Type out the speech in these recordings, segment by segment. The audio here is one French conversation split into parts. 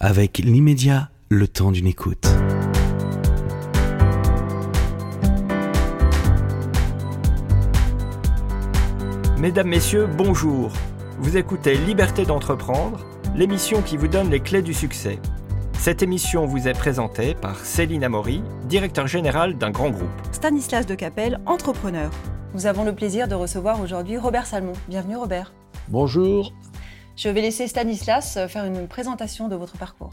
avec l'immédiat, le temps d'une écoute. Mesdames, Messieurs, bonjour. Vous écoutez Liberté d'entreprendre, l'émission qui vous donne les clés du succès. Cette émission vous est présentée par Céline Amaury, directeur général d'un grand groupe. Stanislas de Capelle, entrepreneur. Nous avons le plaisir de recevoir aujourd'hui Robert Salmon. Bienvenue Robert. Bonjour. Je vais laisser Stanislas faire une présentation de votre parcours.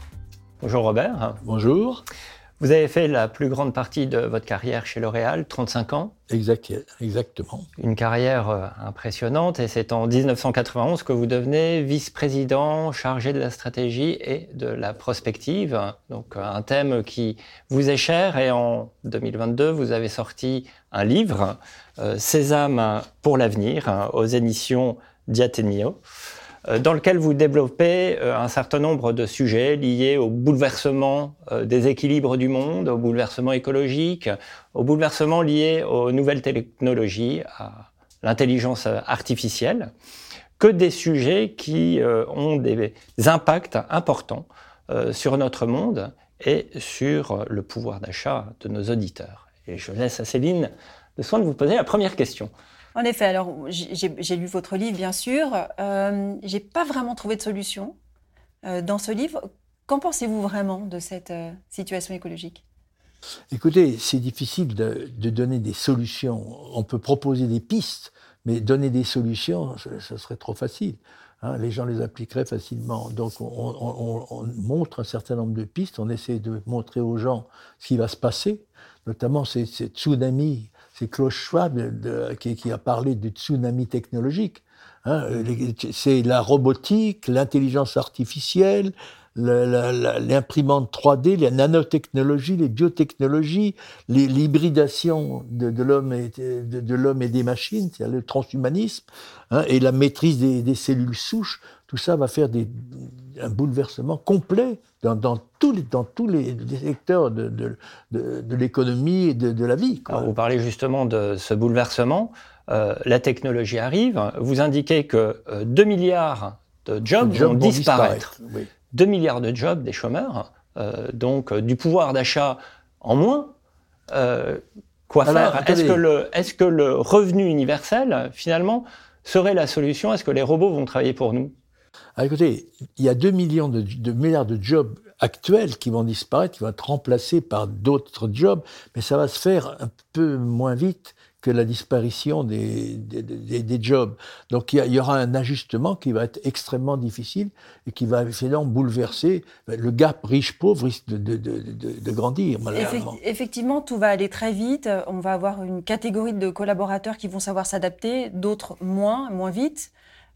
Bonjour Robert. Bonjour. Vous avez fait la plus grande partie de votre carrière chez L'Oréal, 35 ans. Exact, exactement. Une carrière euh, impressionnante et c'est en 1991 que vous devenez vice-président chargé de la stratégie et de la prospective. Donc un thème qui vous est cher et en 2022 vous avez sorti un livre, euh, Sésame pour l'avenir, aux éditions Diatenio. Euh, dans lequel vous développez euh, un certain nombre de sujets liés au bouleversement euh, des équilibres du monde, au bouleversement écologique, au bouleversement lié aux nouvelles technologies, à l'intelligence artificielle, que des sujets qui ont des impacts importants sur notre monde et sur le pouvoir d'achat de nos auditeurs. Et je laisse à Céline le soin de vous poser la première question. En effet, alors j'ai lu votre livre, bien sûr. Euh, j'ai pas vraiment trouvé de solution euh, dans ce livre. Qu'en pensez-vous vraiment de cette euh, situation écologique? Écoutez, c'est difficile de, donner des solutions. On peut proposer des pistes, mais donner des solutions, ce, serait trop facile. Hein. les gens les appliqueraient facilement. Donc on, on, montre un certain nombre de pistes, on essaie de montrer aux gens ce qui va se passer, notamment ces tsunamis c'est Klaus Schwab qui, a parlé du tsunami technologique. Hein. c'est la robotique, l'intelligence artificielle, l'imprimante 3D, la nanotechnologie, les biotechnologies, l'hybridation de, l'homme et, de, et des machines, c'est-à-dire le transhumanisme, hein, et la maîtrise des, cellules souches, tout ça va faire un bouleversement complet dans, tous, les, dans tous les, secteurs de, l'économie et de, la vie. vous parlez justement de ce bouleversement. Euh, la technologie arrive. Vous indiquez que 2 euh, milliards de jobs, vont, disparaître. 2 milliards de jobs des chômeurs, euh, donc du pouvoir d'achat en moins. quoi faire? Est-ce que, est que le revenu universel, finalement, serait la solution? Est-ce que les robots vont travailler pour nous? Ah, écoutez, il y a 2 millions de, milliards de jobs actuels qui vont disparaître, qui vont être remplacés par d'autres jobs, mais ça va se faire un peu moins vite que la disparition des, des, jobs. Donc il y, aura un ajustement qui va être extrêmement difficile et qui va finalement bouleverser. Le gap riche-pauvre risque de, de, grandir, malheureusement. Effectivement, tout va aller très vite. On va avoir une catégorie de collaborateurs qui vont savoir s'adapter, d'autres moins, moins vite.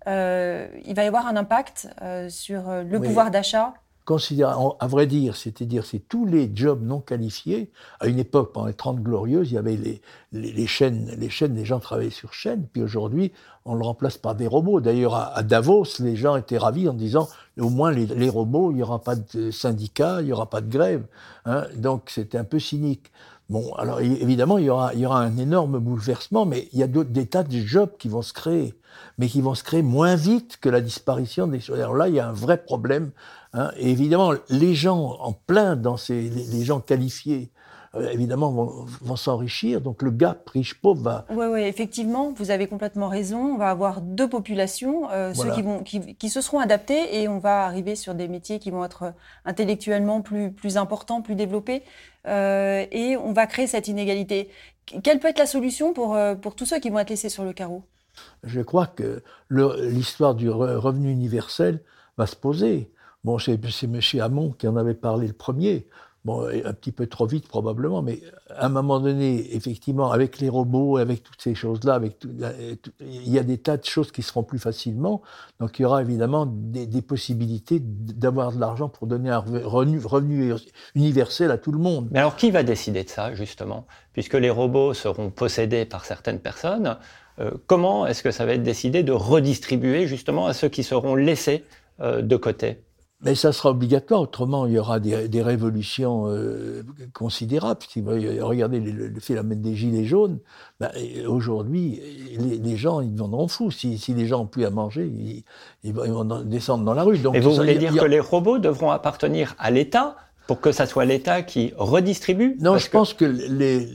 Euh, il va y avoir un impact euh, sur euh, le pouvoir d'achat à vrai dire, c'est-à-dire c'est tous les jobs non qualifiés. À une époque, pendant les 30 glorieuses, il y avait les, les, chaînes, les chaînes, les gens travaillaient sur chaîne, puis aujourd'hui, on le remplace par des robots. D'ailleurs, à, Davos, les gens étaient ravis en disant, au moins les, robots, il n'y aura pas de syndicats, il n'y aura pas de grève. Hein. Donc c'était un peu cynique. Bon, alors évidemment, il y aura, il un énorme bouleversement, mais il y a des tas de jobs qui vont se créer, mais qui vont se créer moins vite que la disparition des. Alors là, il y a un vrai problème. Hein. Et évidemment, les gens en plein dans ces, les gens qualifiés, évidemment, vont, s'enrichir. Donc le gap riche-pauvre va. Oui, oui, effectivement, vous avez complètement raison. On va avoir deux populations, euh, ceux qui, vont, qui, qui, se seront adaptés et on va arriver sur des métiers qui vont être intellectuellement plus, plus importants, plus développés. Euh, et on va créer cette inégalité. Quelle peut être la solution pour, pour tous ceux qui vont être laissés sur le carreau? Je crois que l'histoire du revenu universel va se poser. Bon, c'est M. Hamon qui en avait parlé le premier. Bon, un petit peu trop vite probablement, mais à un moment donné, effectivement, avec les robots, avec toutes ces choses-là, il y a des tas de choses qui se font plus facilement. Donc il y aura évidemment des, possibilités d'avoir de l'argent pour donner un revenu, universel à tout le monde. Mais alors qui va décider de ça, justement? Puisque les robots seront possédés par certaines personnes, euh, comment est-ce que ça va être décidé de redistribuer justement à ceux qui seront laissés euh, de côté? Mais ça sera obligatoire, autrement il y aura des, révolutions euh, considérables. Si vous regardez le, phénomène des gilets jaunes, ben, aujourd'hui, les, gens ils deviendront fous. Si, les gens n'ont plus à manger, ils, vont descendre dans la rue. Donc, Et vous voulez dire que les robots devront appartenir à l'État pour que ça soit l'État qui redistribue? Non, je pense que les,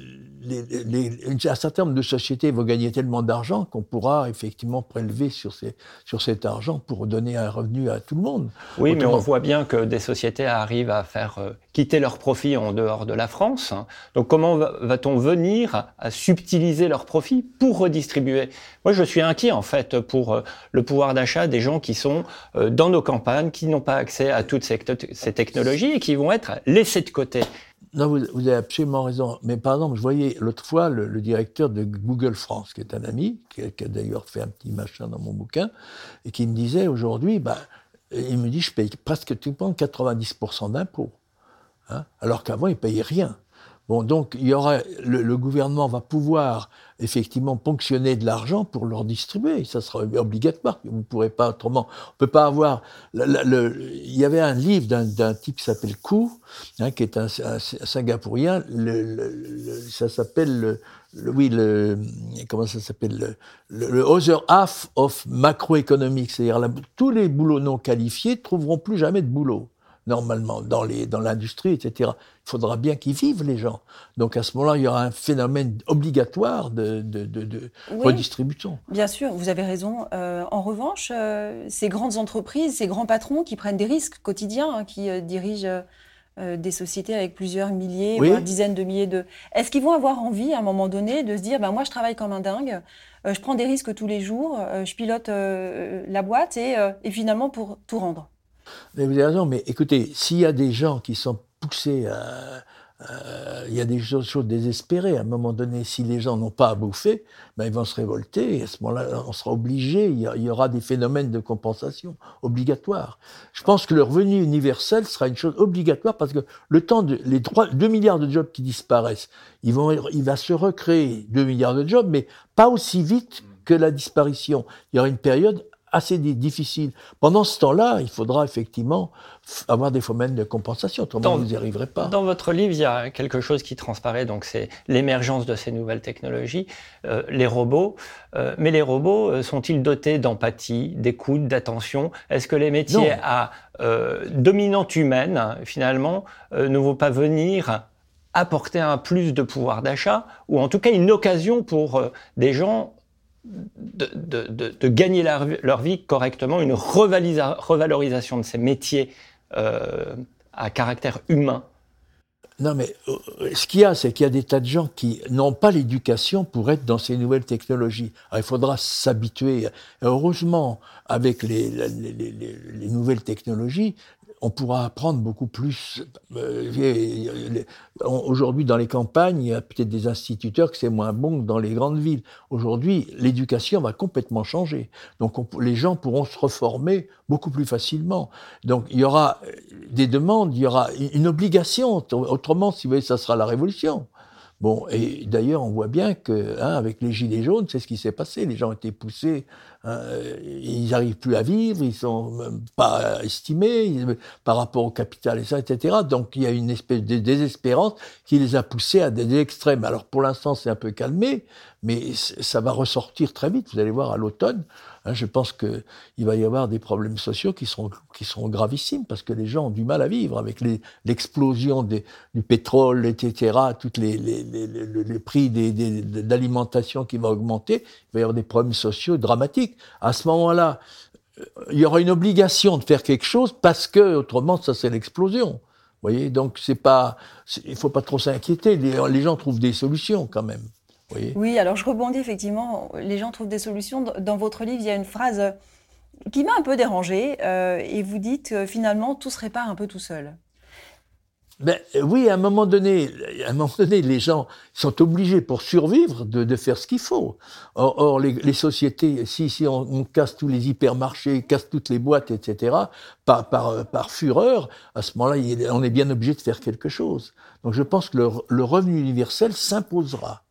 un certain nombre de sociétés vont gagner tellement d'argent qu'on pourra effectivement prélever sur, ces, sur cet argent pour donner un revenu à tout le monde. Oui, mais on voit bien que des sociétés arrivent à faire euh, quitter leurs profits en dehors de la France. Donc comment va-t-on venir à subtiliser leurs profits pour redistribuer? Moi, je suis inquiet en fait pour euh, le pouvoir d'achat des gens qui sont euh, dans nos campagnes, qui n'ont pas accès à toutes ces, ces technologies et qui vont être laissés de côté. Non, vous, avez absolument raison. Mais par exemple, je voyais l'autre fois le, directeur de Google France, qui est un ami, qui, a d'ailleurs fait un petit machin dans mon bouquin, et qui me disait aujourd'hui, bah, il me dit, je paye presque 90% d'impôts. Hein, alors qu'avant, il payait rien. Bon, donc il y aura, le, gouvernement va pouvoir effectivement ponctionner de l'argent pour leur distribuer. Ça sera obligatoire. Vous ne pourrez pas autrement. On peut pas avoir. Il y avait un livre d'un type qui s'appelle Kou, hein, qui est un, Singapourien. ça s'appelle le, comment ça s'appelle le, other half of macroeconomics, c'est-à-dire tous les boulots non qualifiés trouveront plus jamais de boulot normalement, dans les dans l'industrie, etc. Il faudra bien qu'ils vivent, les gens. Donc à ce moment-là, il y aura un phénomène obligatoire de, de, de, redistribution. Bien sûr, vous avez raison. Euh, en revanche, euh, ces grandes entreprises, ces grands patrons qui prennent des risques quotidiens, hein, qui euh, dirigent des sociétés avec plusieurs milliers, voire dizaines de milliers de... Est-ce qu'ils vont avoir envie, à un moment donné, de se dire, ben, moi, je travaille comme un dingue, je prends des risques tous les jours, je pilote la boîte, et, et finalement, pour tout rendre? Vous avez raison, mais écoutez, s'il y a des gens qui sont poussés à. il y a des choses, désespérées. À un moment donné, si les gens n'ont pas à bouffer, ben ils vont se révolter. Et à ce moment-là, on sera obligé. Il y, aura des phénomènes de compensation obligatoires. Je pense que le revenu universel sera une chose obligatoire parce que le temps de les 3, 2 milliards de jobs qui disparaissent, il va se recréer 2 milliards de jobs, mais pas aussi vite que la disparition. Il y aura une période assez difficile. Pendant ce temps-là, il faudra effectivement avoir des phénomènes de compensation, autrement vous n'y arriverez pas. Dans votre livre, il y a quelque chose qui transparaît, donc c'est l'émergence de ces nouvelles technologies, euh, les robots. Euh, mais les robots euh, sont-ils dotés d'empathie, d'écoute, d'attention? Est-ce que les métiers à dominante humaine, finalement, ne vont pas venir apporter un plus de pouvoir d'achat, ou en tout cas une occasion pour des gens de, gagner leur, vie correctement, une revalorisation de ces métiers euh, à caractère humain non, mais euh, ce qu'il y a, c'est qu'il y a des tas de gens qui n'ont pas l'éducation pour être dans ces nouvelles technologies. il faudra s'habituer. Heureusement, avec les, nouvelles technologies, on pourra apprendre beaucoup plus. Euh, aujourd'hui, dans les campagnes, il y a peut-être des instituteurs que c'est moins bon que dans les grandes villes. Aujourd'hui, l'éducation va complètement changer. Donc, les gens pourront se reformer beaucoup plus facilement. Donc, il y aura des demandes, il y aura une obligation. Autrement, si vous voulez, ça sera la révolution. Bon, et d'ailleurs, on voit bien que, hein, avec les gilets jaunes, c'est ce qui s'est passé. Les gens étaient poussés, hein, ils n'arrivent plus à vivre, ils sont pas estimés par rapport au capital etc. Donc, il y a une espèce de désespérance qui les a poussés à des extrêmes. Alors, pour l'instant, c'est un peu calmé, mais ça va ressortir très vite. Vous allez voir à l'automne. Hein, je pense qu'il va y avoir des problèmes sociaux qui seront, gravissimes parce que les gens ont du mal à vivre avec l'explosion du pétrole, etc., tous les, les, les, les, prix d'alimentation qui vont augmenter. Il va y avoir des problèmes sociaux dramatiques. À ce moment-là, il y aura une obligation de faire quelque chose parce que autrement, ça c'est l'explosion. Vous voyez, donc c'est pas, il faut pas trop s'inquiéter. les gens trouvent des solutions quand même. Oui. alors je rebondis effectivement. Les gens trouvent des solutions. Dans votre livre, il y a une phrase qui m'a un peu dérangée. Euh, et vous dites que finalement, tout se répare un peu tout seul. Ben, oui, à un moment donné, à un moment donné, les gens sont obligés pour survivre de, de faire ce qu'il faut. Or, les, les, sociétés, si, si on, on, casse tous les hypermarchés, casse toutes les boîtes, etc., par, par, par fureur, à ce moment-là, on est bien obligé de faire quelque chose. Donc, je pense que le, le revenu universel s'imposera.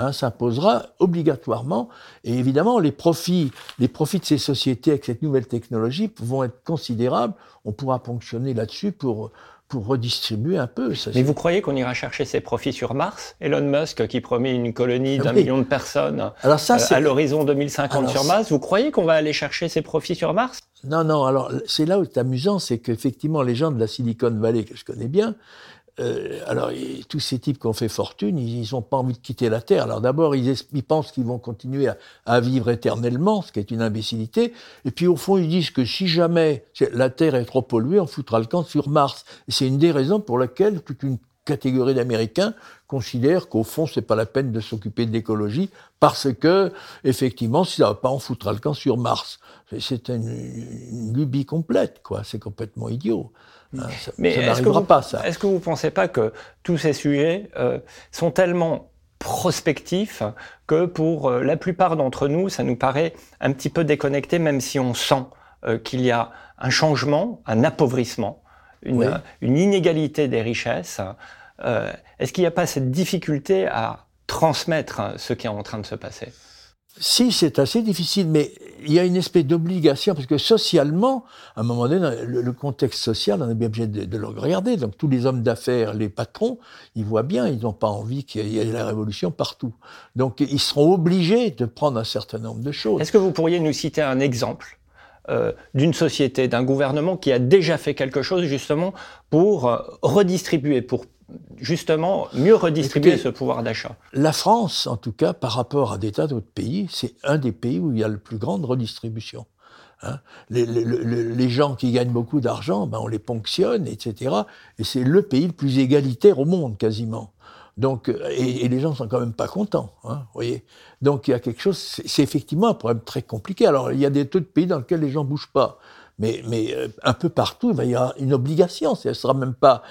Hein, s'imposera obligatoirement. Et évidemment, les profits, les profits de ces sociétés avec cette nouvelle technologie vont être considérables. On pourra fonctionner là-dessus pour pour redistribuer un peu. Mais vous croyez qu'on ira chercher ses profits sur Mars? Elon Musk qui promet une colonie d'un million de personnes alors ça, euh, à l'horizon 2050 sur Mars, vous croyez qu'on va aller chercher ses profits sur Mars? Non, non, alors c'est là où c'est amusant, c'est qu'effectivement les gens de la Silicon Valley, que je connais bien, euh, alors, tous ces types qui ont fait fortune, ils n'ont pas envie de quitter la Terre. Alors d'abord, ils, pensent qu'ils vont continuer à, vivre éternellement, ce qui est une imbécilité. Et puis au fond, ils disent que si jamais la Terre est trop polluée, on foutra le camp sur Mars. Et c'est une des raisons pour lesquelles toute une catégorie d'Américains considère qu'au fond, c'est pas la peine de s'occuper de l'écologie parce que, effectivement, si ça va pas, on foutra le camp sur Mars. C'est une, une, lubie complète, quoi. C'est complètement idiot. Hein, Mais est-ce que, vous, pas, ça. est-ce que vous ne pensez pas que tous ces sujets euh, sont tellement prospectifs que pour euh, la plupart d'entre nous, ça nous paraît un petit peu déconnecté, même si on sent euh, qu'il y a un changement, un appauvrissement, une, une inégalité des richesses. Est-ce qu'il n'y a pas cette difficulté à transmettre ce qui est en train de se passer? Si, c'est assez difficile, mais il y a une espèce d'obligation, parce que socialement, à un moment donné, le, contexte social, on est bien obligé de, le regarder. Donc tous les hommes d'affaires, les patrons, ils voient bien, ils n'ont pas envie qu'il y ait la révolution partout. Donc ils seront obligés de prendre un certain nombre de choses. Est-ce que vous pourriez nous citer un exemple euh, d'une société, d'un gouvernement qui a déjà fait quelque chose justement pour euh, redistribuer, pour justement mieux redistribuer ce pouvoir d'achat La France, en tout cas, par rapport à des tas d'autres pays, c'est un des pays où il y a la plus grande redistribution. Hein. les, gens qui gagnent beaucoup d'argent, ben on les ponctionne, etc. Et c'est le pays le plus égalitaire au monde, quasiment. Donc, et, les gens sont quand même pas contents, hein, voyez. Donc, il y a quelque chose, c'est effectivement un problème très compliqué. Alors, il y a des tas de pays dans lesquels les gens bougent pas mais, mais euh, un peu partout, il va y avoir une obligation. Ce sera même pas,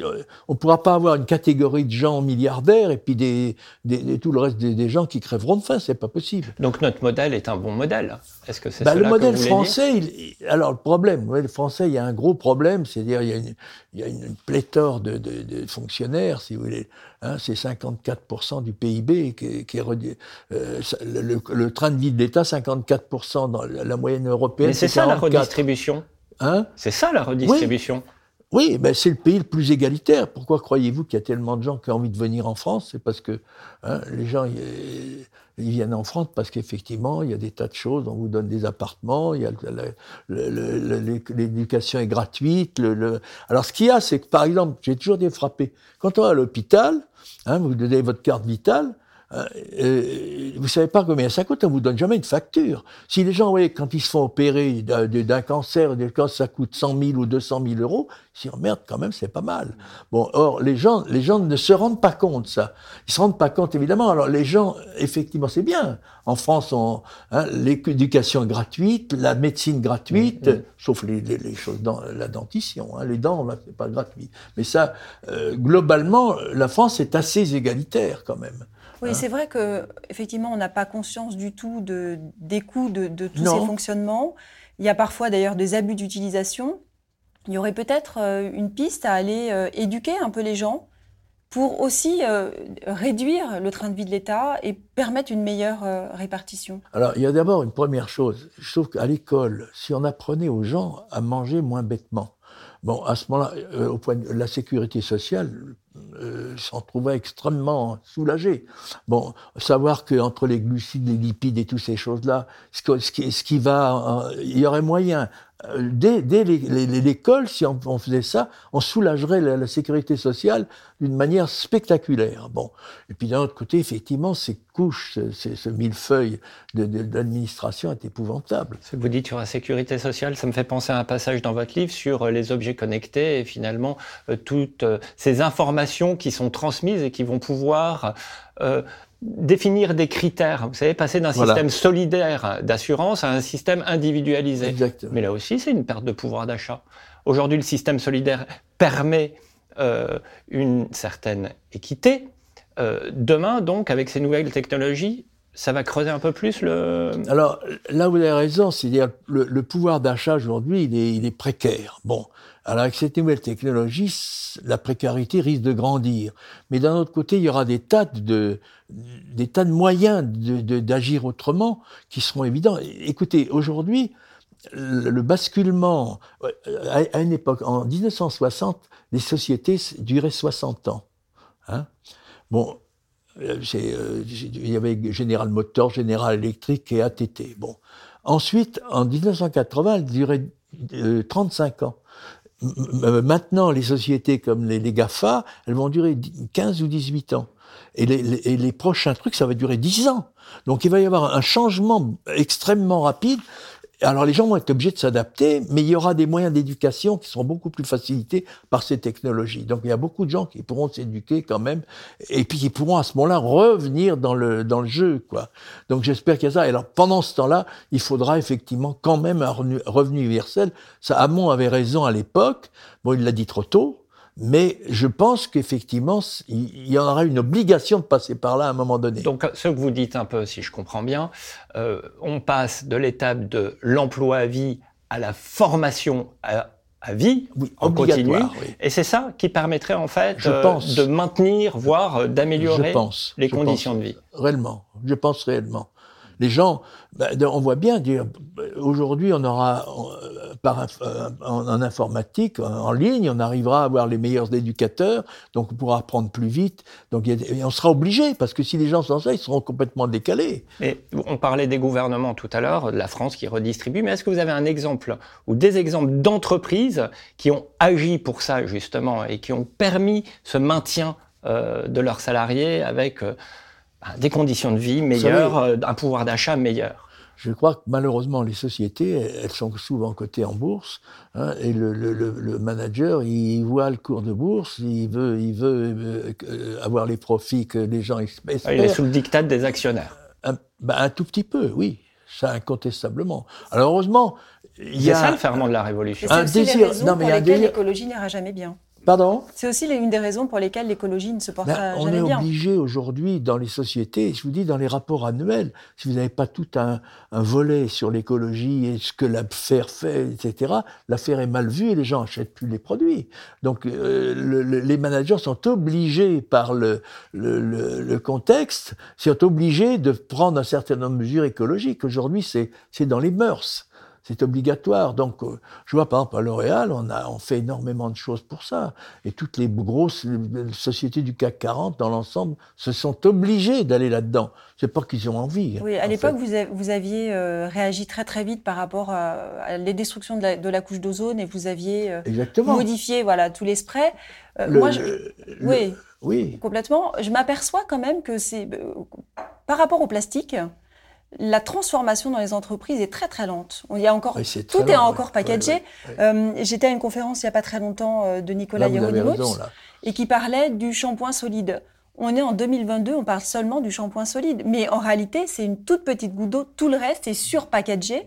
euh, on ne pourra pas avoir une catégorie de gens milliardaires et puis des, des, tout le reste des, gens qui crèveront de faim. C'est pas possible. Donc notre modèle est un bon modèle. Est-ce que c'est bah, Le modèle français, alors le problème, le français, il y a un gros problème, c'est-à-dire il y a une, il y a une pléthore de, de, de, fonctionnaires, si vous voulez. Hein, c'est 54% du PIB qui, qui est euh, le, le, train de vie de l'État, 54% dans la, moyenne européenne. Mais c'est ça la redistribution. Hein? C'est ça la redistribution. Oui, ben c'est le pays le plus égalitaire. Pourquoi croyez-vous qu'il y a tellement de gens qui ont envie de venir en France? C'est parce que hein, les gens ils, viennent en France parce qu'effectivement il y a des tas de choses. On vous donne des appartements, l'éducation est gratuite. Le, Alors ce qu'il y a, c'est que par exemple, j'ai toujours été frappé. Quand on va à l'hôpital, hein, vous donnez votre carte vitale, euh, euh, vous savez pas combien ça coûte, on vous donne jamais une facture. Si les gens, voyez, quand ils se font opérer d'un cancer, quand ça coûte 100 000 ou 200 000 euros, se disent, oh, merde, quand même, c'est pas mal. Bon, or, les gens, les gens ne se rendent pas compte, ça. Ils se rendent pas compte, évidemment. Alors, les gens, effectivement, c'est bien. En France, on, hein, l'éducation gratuite, la médecine gratuite, sauf les, les, choses dans la dentition, hein, les dents, là, c'est pas gratuit. Mais ça, euh, globalement, la France est assez égalitaire, quand même. Oui, hein c'est vrai que effectivement, on n'a pas conscience du tout de, des coûts de, tous ces fonctionnements. Il y a parfois d'ailleurs des abus d'utilisation. Il y aurait peut-être euh, une piste à aller euh, éduquer un peu les gens pour aussi euh, réduire le train de vie de l'État et permettre une meilleure répartition Alors, il y a d'abord une première chose. Je trouve qu'à l'école, si on apprenait aux gens à manger moins bêtement, bon, à ce moment-là, au point de la sécurité sociale, euh, s'en trouvait extrêmement soulagé. Bon, savoir qu'entre les glucides, les lipides et toutes ces choses-là, ce, qui, va, euh, il y aurait moyen euh, dès, l'école, si on, faisait ça, on soulagerait la, sécurité sociale d'une manière spectaculaire. Bon, et puis d'un autre côté, effectivement, ces couches, ce, millefeuille d'administration est épouvantable. Ce que vous dites sur la sécurité sociale, ça me fait penser à un passage dans votre livre sur les objets connectés et finalement toutes ces informations qui sont transmises et qui vont pouvoir définir des critères. Vous savez, passer d'un système solidaire d'assurance à un système individualisé. Exactement. Mais là aussi, c'est une perte de pouvoir d'achat. Aujourd'hui, le système solidaire permet euh, une certaine équité. Euh, demain, donc, avec ces nouvelles technologies, ça va creuser un peu plus le. Alors là, vous avez raison, c'est-à-dire le, pouvoir d'achat aujourd'hui, il est, précaire. Bon, alors avec cette nouvelle technologie, la précarité risque de grandir. Mais d'un autre côté, il y aura des tas de, moyens d'agir autrement qui seront évidents. Écoutez, aujourd'hui, le basculement, à une époque, en 1960, les sociétés duraient 60 ans. Hein bon, euh, euh, il y avait General Motors, General Electric et ATT. Bon. Ensuite, en 1980, elle durait 35 euh, ans. Maintenant, les sociétés comme les, GAFA, elles vont durer 15 ou 18 ans. Et les, prochains trucs, ça va durer 10 ans. Donc il va y avoir un changement extrêmement rapide alors les gens vont être obligés de s'adapter, mais il y aura des moyens d'éducation qui seront beaucoup plus facilités par ces technologies. Donc il y a beaucoup de gens qui pourront s'éduquer quand même, et puis qui pourront à ce moment-là revenir dans le, dans le jeu. Quoi. Donc j'espère qu'il y a ça. Et alors pendant ce temps-là, il faudra effectivement quand même un revenu universel. Ça, Hamon avait raison à l'époque. Bon, il l'a dit trop tôt, mais je pense qu'effectivement, il y en aura une obligation de passer par là à un moment donné. Donc, ce que vous dites un peu, si je comprends bien, euh, on passe de l'étape de l'emploi à vie à la formation à, vie en continu. Et c'est ça qui permettrait en fait euh, de maintenir, voire euh, d'améliorer les conditions de vie. Réellement, je pense réellement. Les gens, ben, on voit bien dire, aujourd'hui, on aura, euh, par, euh, en, informatique, en, ligne, on arrivera à avoir les meilleurs éducateurs, donc on pourra apprendre plus vite. Donc, on sera obligé, parce que si les gens sont ça, ils seront complètement décalés. Et on parlait des gouvernements tout à l'heure, de la France qui redistribue, mais est-ce que vous avez un exemple ou des exemples d'entreprises qui ont agi pour ça, justement, et qui ont permis ce maintien euh, de leurs salariés avec des conditions de vie meilleures, euh, un pouvoir d'achat meilleur. Je crois que malheureusement, les sociétés, elles sont souvent cotées en bourse, hein, et le, le, le, manager, il voit le cours de bourse, il veut, il veut euh, avoir les profits que les gens espèrent. Il est sous le dictat des actionnaires. Un, ben, un tout petit peu, oui, ça incontestablement. Alors heureusement, il y a ça le ferment de la révolution. Un désir. non, mais pour lesquelles l'écologie n'ira jamais bien. Pardon C'est aussi une des raisons pour lesquelles l'écologie ne se portera ben, jamais bien. On est obligé aujourd'hui dans les sociétés, je vous dis dans les rapports annuels, si vous n'avez pas tout un, volet sur l'écologie et ce que l'affaire fait, etc., l'affaire est mal vue et les gens n'achètent plus les produits. Donc euh, les managers sont obligés par le, le, contexte, sont obligés de prendre un certain nombre de mesures écologiques. Aujourd'hui, c'est dans les mœurs c'est obligatoire. Donc, euh, je vois par exemple à L'Oréal, on, a, on fait énormément de choses pour ça. Et toutes les grosses sociétés du CAC 40, dans l'ensemble, se sont obligées d'aller là-dedans. C'est pas qu'ils ont envie. Hein, oui, à l'époque, vous, vous, aviez euh, réagi très très vite par rapport à, les destructions de la, de la couche d'ozone et vous aviez euh, modifié voilà, tous les sprays. moi, je, oui, oui, complètement. Je m'aperçois quand même que c'est par rapport au plastique la transformation dans les entreprises est très très lente. Il y a encore, tout est encore packagé. Euh, j'étais à une conférence il n'y a pas très longtemps euh, de Nicolas Hieronymus et qui parlait du shampoing solide. On est en 2022, on parle seulement du shampoing solide. Mais en réalité, c'est une toute petite goutte d'eau. Tout le reste est surpackagé.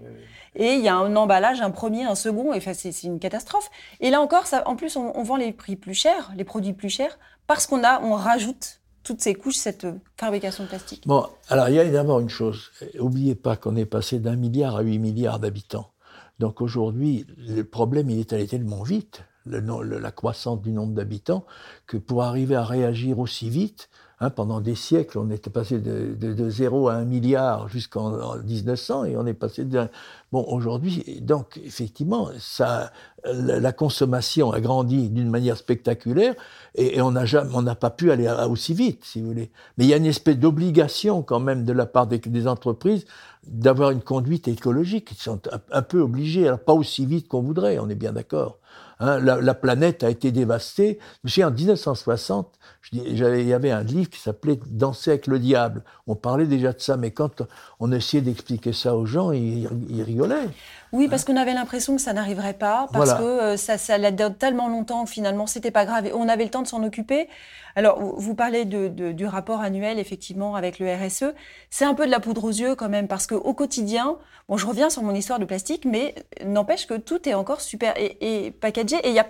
Et il y a un emballage, un premier, un second, et c'est une catastrophe. Et là encore, ça, en plus, on, on, vend les prix plus chers, les produits plus chers, parce qu'on a, on rajoute toutes ces couches, cette euh, fabrication de plastique? Bon, alors il y a d'abord une chose. N'oubliez pas qu'on est passé d'un milliard à 8 milliards d'habitants. Donc aujourd'hui, le problème, il est allé tellement vite, la croissance du nombre d'habitants, que pour arriver à réagir aussi vite, Hein, pendant des siècles, on était passé de, de, de 0 à 1 milliard jusqu'en 1900 et on est passé de... Bon, aujourd'hui, donc, effectivement, ça, la, consommation a grandi d'une manière spectaculaire et, on n'a pas pu aller aussi vite, si vous voulez. Mais il y a une espèce d'obligation quand même de la part des, des entreprises d'avoir une conduite écologique. Ils sont un, peu obligés, alors pas aussi vite qu'on voudrait, on est bien d'accord. Hein, la, la, planète a été dévastée. Souviens, en 1960, il y avait un livre qui s'appelait Danser avec le diable. On parlait déjà de ça, mais quand on essayait d'expliquer ça aux gens, ils, rigolaient. Oui, parce qu'on avait l'impression que ça n'arriverait pas, parce que euh, ça, ça allait tellement longtemps que finalement c'était pas grave et on avait le temps de s'en occuper. Alors, vous parlez de, du rapport annuel, effectivement, avec le RSE. C'est un peu de la poudre aux yeux quand même, parce qu'au quotidien, bon, je reviens sur mon histoire de plastique, mais n'empêche que tout est encore super et, et packagé et il y a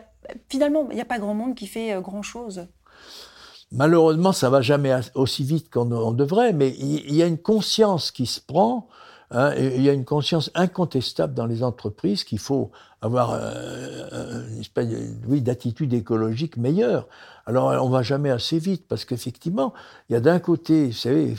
finalement, il n'y a pas grand monde qui fait euh, grand chose. malheureusement, ça va jamais aussi vite qu'on devrait, mais il y a une conscience qui se prend Hein, il y a une conscience incontestable dans les entreprises qu'il faut avoir euh, une espèce oui, d'attitude écologique meilleure. Alors on va jamais assez vite parce qu'effectivement, il y a d'un côté, vous savez,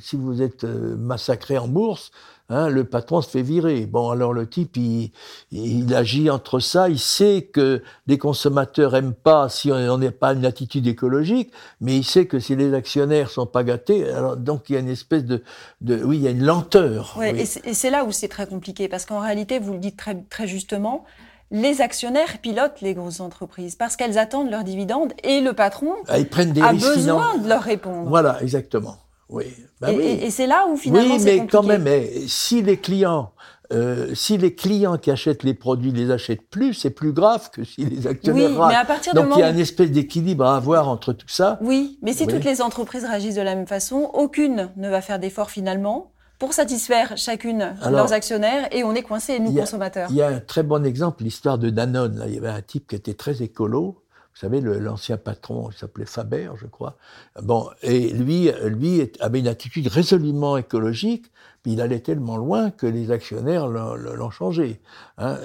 si vous êtes euh, massacré en bourse, Hein, le patron se fait virer. Bon, alors le type, il, il, agit entre ça. Il sait que les consommateurs aiment pas si on n'est pas une attitude écologique, mais il sait que si les actionnaires sont pas gâtés, alors donc il y a une espèce de, de oui, il y a une lenteur. Ouais, oui. Et c'est là où c'est très compliqué, parce qu'en réalité, vous le dites très, très justement, les actionnaires pilotent les grosses entreprises parce qu'elles attendent leurs dividendes et le patron ah, ils prennent des a besoin de leur répondre. Voilà, exactement. Oui. Bah et, c'est là où finalement Oui, mais quand même, si les clients, euh, si les clients qui achètent les produits les achètent plus, c'est plus grave que si les actionnaires. Oui, mais à partir Donc il y a une espèce d'équilibre à avoir entre tout ça. Oui, mais si toutes les entreprises réagissent de la même façon, aucune ne va faire d'efforts finalement pour satisfaire chacune de leurs actionnaires et on est coincé, nous, consommateurs. Il y a un très bon exemple, l'histoire de Danone. Là. Il y avait un type qui était très écolo, vous savez, l'ancien patron, il s'appelait Faber, je crois. Bon, et lui, lui avait une attitude résolument écologique, puis il allait tellement loin que les actionnaires l'ont changé. Hein.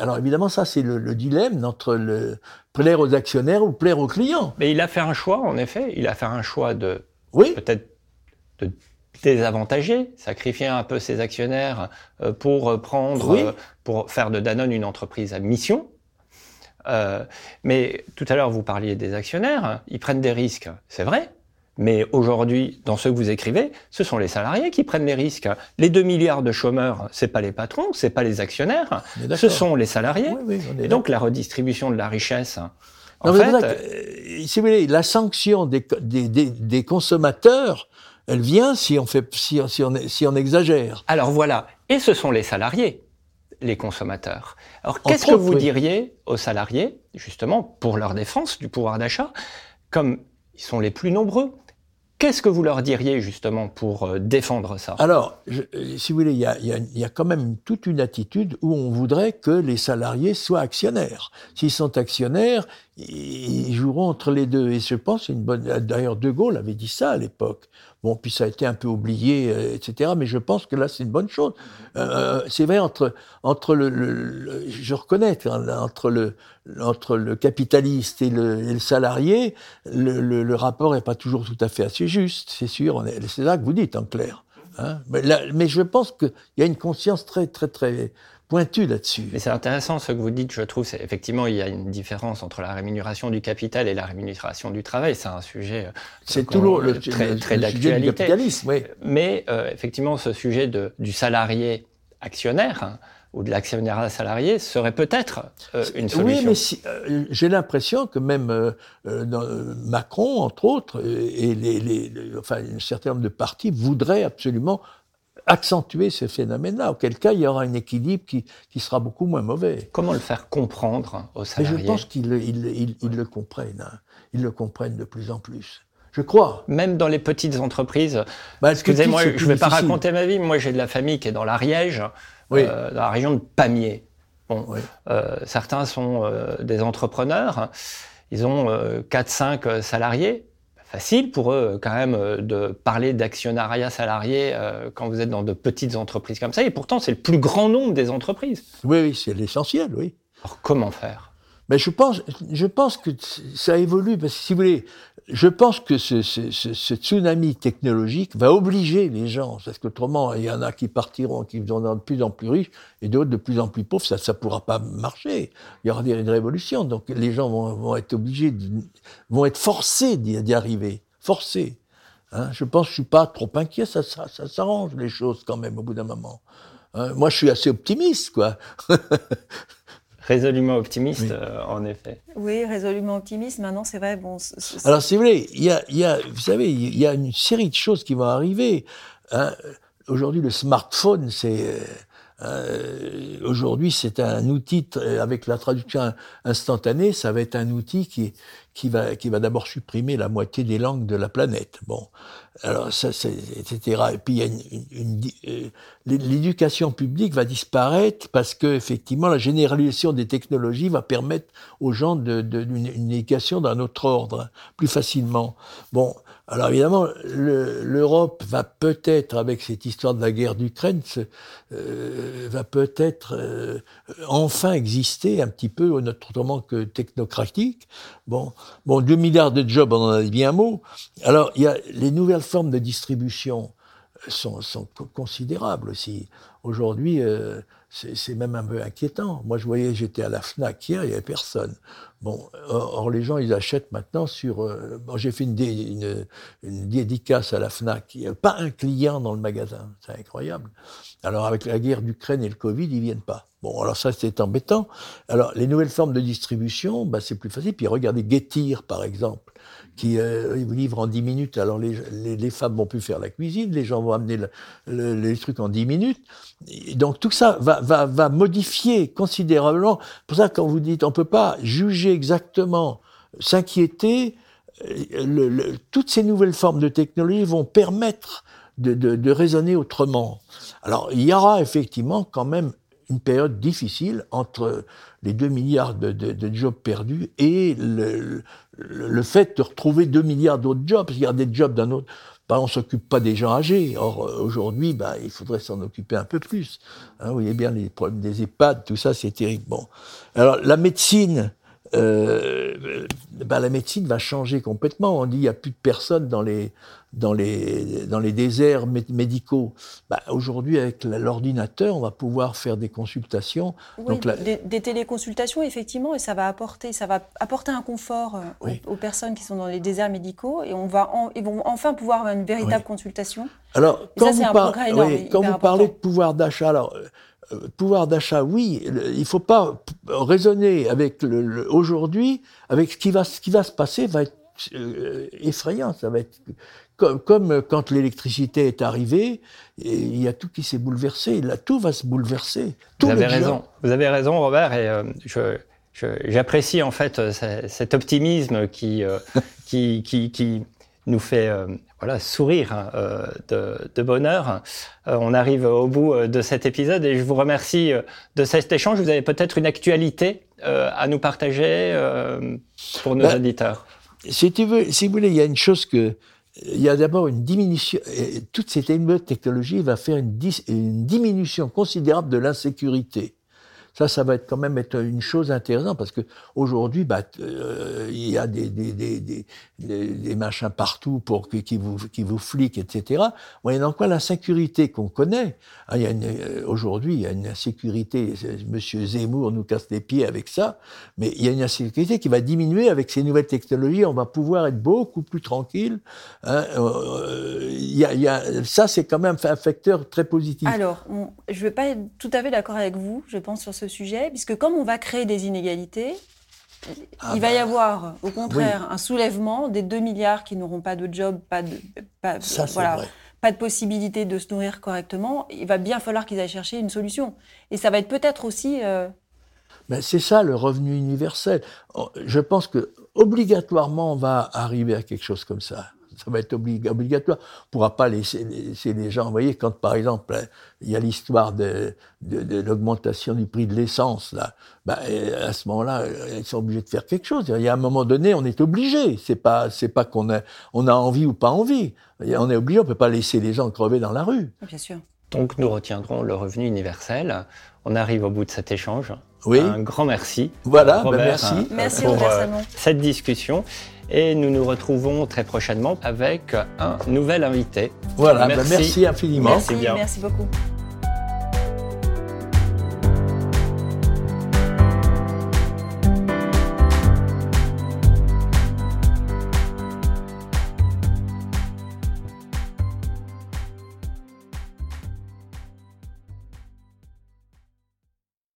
Alors évidemment, ça, c'est le, dilemme entre le, plaire aux actionnaires ou plaire aux clients. Mais il a fait un choix, en effet. Il a fait un choix de oui. peut-être de désavantager, sacrifier un peu ses actionnaires euh, pour prendre, euh, pour faire de Danone une entreprise à mission. Euh, mais tout à l'heure, vous parliez des actionnaires, ils prennent des risques, c'est vrai. Mais aujourd'hui, dans ce que vous écrivez, ce sont les salariés qui prennent les risques. Les 2 milliards de chômeurs, c'est pas les patrons, c'est pas les actionnaires, ce sont les salariés. Et donc la redistribution de la richesse. En fait, euh, si vous voulez, la sanction des, des, des, consommateurs, elle vient si on fait, si, si, on, si on exagère. Alors voilà, et ce sont les salariés les consommateurs. Alors qu'est-ce que vous diriez aux salariés, justement, pour leur défense du pouvoir d'achat, comme ils sont les plus nombreux? Qu'est-ce que vous leur diriez justement pour euh, défendre ça? Alors, euh, si vous voulez, il y, a, il y, a, quand même toute une attitude où on voudrait que les salariés soient actionnaires. S'ils sont actionnaires, ils joueront entre les deux. Et je pense, une bonne. D'ailleurs, De Gaulle avait dit ça à l'époque. Bon, puis ça a été un peu oublié, euh, etc. Mais je pense que là, c'est une bonne chose. Euh, c'est vrai entre entre le, je reconnais entre le entre le capitaliste et le, salarié, le, rapport n'est pas toujours tout à fait assez juste. C'est sûr. C'est ça que vous dites en clair. Hein mais je pense qu'il y a une conscience très très très pointu là-dessus. Mais c'est intéressant ce que vous dites, je trouve. C'est, effectivement, il y a une différence entre la rémunération du capital et la rémunération du travail. C'est un sujet euh, c'est toujours le, très, très d'actualité. Oui. Mais euh, effectivement, ce sujet de, du salarié actionnaire hein, ou de l'actionnaire salarié serait peut-être euh, une solution. Oui, mais si, j'ai l'impression que même Macron, entre autres, et les, les, enfin, un certain nombre de partis voudraient absolument accentuer ce phénomène-là, auquel cas il y aura un équilibre qui, qui, sera beaucoup moins mauvais. Comment le faire comprendre aux salariés Mais Je pense qu'ils ils, ils, le comprennent. Hein. Ils le comprennent de plus en plus. Je crois. Même dans les petites entreprises. Bah, Excusez-moi, je ne vais pas raconter ma vie. Moi, j'ai de la famille qui est dans l'Ariège, euh, dans la région de Pamiers. Bon, euh, certains sont euh, des entrepreneurs. Ils ont 4-5 salariés facile pour eux quand même euh, de parler d'actionnariat salarié euh, quand vous êtes dans de petites entreprises comme ça. Et pourtant, c'est le plus grand nombre des entreprises. Oui, oui, c'est l'essentiel, oui. Alors comment faire? Mais je pense, je pense que ça évolue parce que si vous voulez, je pense que ce, tsunami technologique va obliger les gens, parce qu'autrement, il y en a qui partiront, qui deviendront de plus en plus riches, et d'autres de plus en plus pauvres, ça ne pourra pas marcher. Il y aura une révolution, donc les gens vont, vont être obligés, vont être forcés d'y arriver, forcés. Hein je pense que je suis pas trop inquiet, ça, ça, ça s'arrange les choses quand même au bout d'un moment. Hein moi, je suis assez optimiste, quoi. Résolument optimiste, euh, en effet. Oui, résolument optimiste. Maintenant, c'est vrai. Bon, Alors, si vous voulez, il y a, y a, vous savez, il y a une série de choses qui vont arriver. Hein. Aujourd'hui, le smartphone, c'est Euh, aujourd'hui, c'est un outil, avec la traduction instantanée, ça va être un outil qui, qui va, d'abord supprimer la moitié des langues de la planète. Bon, alors ça, c'est, etc. Et puis il y a une, une, euh, l'éducation publique va disparaître parce que effectivement la généralisation des technologies va permettre aux gens de, une, une éducation d'un autre ordre plus facilement. Bon, alors évidemment, l'Europe va peut-être, avec cette histoire de la guerre d'Ukraine, euh, va peut-être euh, enfin exister un petit peu autrement que technocratique. Bon, bon, 2 milliards de jobs, on en a dit un mot. Alors, il y a les nouvelles formes de distribution sont, sont considérables aussi. Aujourd'hui, euh, c'est même un peu inquiétant. Moi, je voyais, j'étais à la FNAC hier, il n'y avait personne. Bon, or, les gens, ils achètent maintenant sur... Euh, bon, j'ai fait une, dédicace à la FNAC. Il n'y a pas un client dans le magasin. C'est incroyable. Alors, avec la guerre d'Ukraine et le Covid, ils viennent pas. Bon, alors ça, c'est embêtant. Alors, les nouvelles formes de distribution, bah, c'est plus facile. Puis regardez Getir, par exemple qui euh, livre en 10 minutes. Alors les, les, femmes vont plus faire la cuisine, les gens vont amener les trucs en 10 minutes. donc tout ça va, va, va modifier considérablement. Pour ça, quand vous dites on peut pas juger exactement, s'inquiéter, euh, toutes ces nouvelles formes de technologie vont permettre de, de raisonner autrement. Alors il y aura effectivement quand même une période difficile entre les 2 milliards de, de, de jobs perdus et le, le, fait de retrouver 2 milliards d'autres jobs, qu'il y a des jobs d'un autre. Bah, on s'occupe pas des gens âgés. Or, euh, aujourd'hui, bah, il faudrait s'en occuper un peu plus. Hein, vous voyez bien les problèmes des EHPAD, tout ça, c'est terrible. Bon. Alors, la médecine, euh, bah, la médecine va changer complètement. On dit il n'y a plus de personnes dans les, dans les, dans les déserts médicaux. Bah, Aujourd'hui, avec l'ordinateur, on va pouvoir faire des consultations. Oui, Donc, des, téléconsultations, effectivement, et ça va apporter, ça va apporter un confort euh, aux, personnes qui sont dans les déserts médicaux, et on va ils vont enfin pouvoir avoir une véritable consultation. Alors, quand, vous, quand vous parlez de pouvoir d'achat, alors pouvoir d'achat, oui, il ne faut pas raisonner avec le, aujourd'hui, avec ce qui va, ce qui va se passer va être euh, effrayant. Ça va être comme, quand l'électricité est arrivée, il y a tout qui s'est bouleversé. Là, tout va se bouleverser. Vous avez raison. Vous avez raison, Robert. Et euh, j'apprécie en fait cet optimisme qui, qui, qui, qui, nous fait voilà, sourire hein, euh, de, de, bonheur. Euh, on arrive au bout euh, de cet épisode et je vous remercie de cet échange. Vous avez peut-être une actualité à nous partager pour nos bah, auditeurs. Si, tu veux, si vous voulez, il y a une chose que il y a d'abord une diminution. Toute cette technologie va faire une, une diminution considérable de l'insécurité. Ça, ça va être quand même être une chose intéressante parce que aujourd'hui, bah, euh, il y a des, des, des, des, machins partout pour qui vous qui vous fliquent, etc. Moyennant quoi, l'insécurité qu'on connaît, hein, il y a euh, aujourd'hui, il y a une insécurité. Monsieur Zemmour nous casse les pieds avec ça, mais il y a une insécurité qui va diminuer avec ces nouvelles technologies. On va pouvoir être beaucoup plus tranquille. Hein, euh, ça, c'est quand même un facteur très positif. Alors, je ne vais pas être tout à fait d'accord avec vous. Je pense sur ce sujet, puisque comme on va créer des inégalités, ah il va y bah, avoir, au contraire, un soulèvement des 2 milliards qui n'auront pas de job, pas de, pas, voilà, pas de possibilité de se nourrir correctement. Il va bien falloir qu'ils aillent chercher une solution. Et ça va être peut-être aussi. Euh, ben, c'est ça le revenu universel. Je pense que obligatoirement on va arriver à quelque chose comme ça ça va être obligatoire. On ne pourra pas laisser, les gens. Vous voyez, quand par exemple, il y a l'histoire de, de, l'augmentation du prix de l'essence, là, bah, à ce moment-là, ils sont obligés de faire quelque chose. Il y a un moment donné, on est obligé. C'est pas, c'est pas qu'on a, on a envie ou pas envie. On est obligé, on peut pas laisser les gens crever dans la rue. Bien sûr. Donc nous retiendrons le revenu universel. On arrive au bout de cet échange. Oui. Un grand merci. Voilà, ben merci. merci pour euh, cette discussion et nous nous retrouvons très prochainement avec un nouvel invité. Voilà, merci, ben merci infiniment. Merci, merci beaucoup.